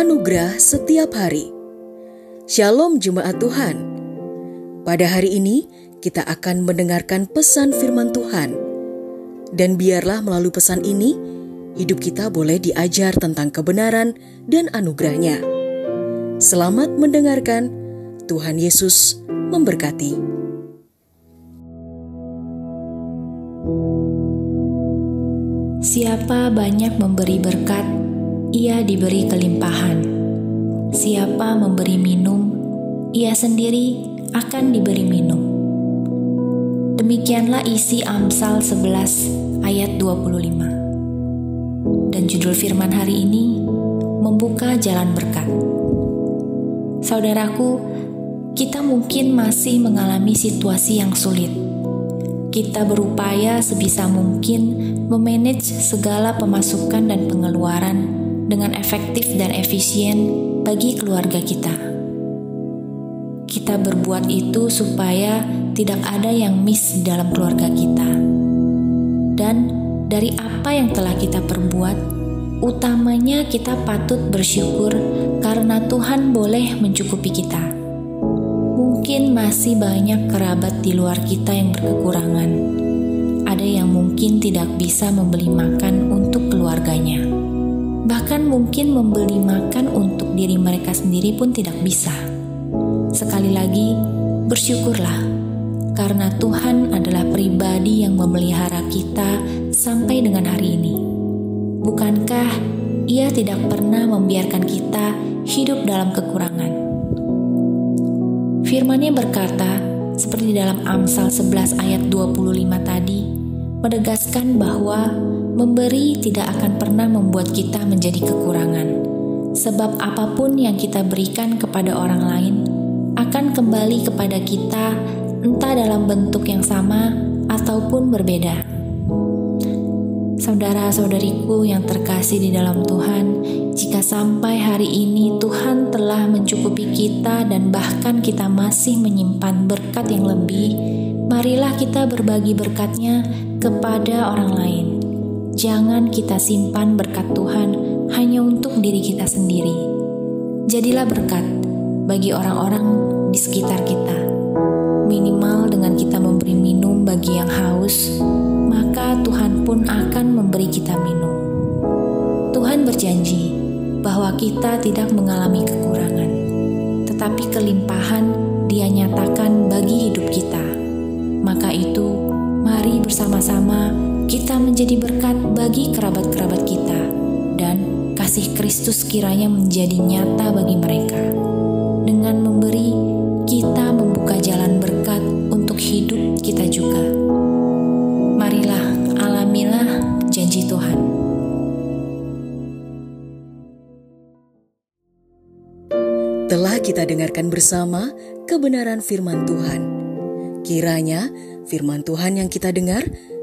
Anugerah setiap hari. Shalom jemaat Tuhan. Pada hari ini kita akan mendengarkan pesan firman Tuhan. Dan biarlah melalui pesan ini hidup kita boleh diajar tentang kebenaran dan anugerahnya. Selamat mendengarkan. Tuhan Yesus memberkati. Siapa banyak memberi berkat, ia diberi kelimpahan. Siapa memberi minum, ia sendiri akan diberi minum. Demikianlah isi Amsal 11 ayat 25. Dan judul firman hari ini membuka jalan berkat. Saudaraku, kita mungkin masih mengalami situasi yang sulit. Kita berupaya sebisa mungkin memanage segala pemasukan dan pengeluaran dengan efektif dan efisien bagi keluarga kita. Kita berbuat itu supaya tidak ada yang miss dalam keluarga kita. Dan dari apa yang telah kita perbuat, utamanya kita patut bersyukur karena Tuhan boleh mencukupi kita Mungkin masih banyak kerabat di luar kita yang berkekurangan. Ada yang mungkin tidak bisa membeli makan untuk keluarganya. Bahkan mungkin membeli makan untuk diri mereka sendiri pun tidak bisa. Sekali lagi, bersyukurlah karena Tuhan adalah pribadi yang memelihara kita sampai dengan hari ini. Bukankah Ia tidak pernah membiarkan kita hidup dalam kekurangan? Firman-Nya berkata, seperti dalam Amsal 11 ayat 25 tadi, menegaskan bahwa memberi tidak akan pernah membuat kita menjadi kekurangan. Sebab apa pun yang kita berikan kepada orang lain akan kembali kepada kita entah dalam bentuk yang sama ataupun berbeda. Saudara-saudariku yang terkasih di dalam Tuhan, jika sampai hari ini Tuhan telah mencukupi kita dan bahkan kita masih menyimpan berkat yang lebih, marilah kita berbagi berkatnya kepada orang lain. Jangan kita simpan berkat Tuhan hanya untuk diri kita sendiri. Jadilah berkat bagi orang-orang di sekitar kita. Minimal dengan kita memberi minum bagi yang haus, maka Tuhan pun akan memberi kita minum. Tuhan berjanji bahwa kita tidak mengalami kekurangan, tetapi kelimpahan Dia nyatakan bagi hidup kita. Menjadi berkat bagi kerabat-kerabat kita, dan kasih Kristus kiranya menjadi nyata bagi mereka. Dengan memberi, kita membuka jalan berkat untuk hidup kita juga. Telah kita dengarkan bersama kebenaran firman Tuhan. Kiranya firman Tuhan yang kita dengar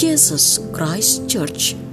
Jesus Christ Church.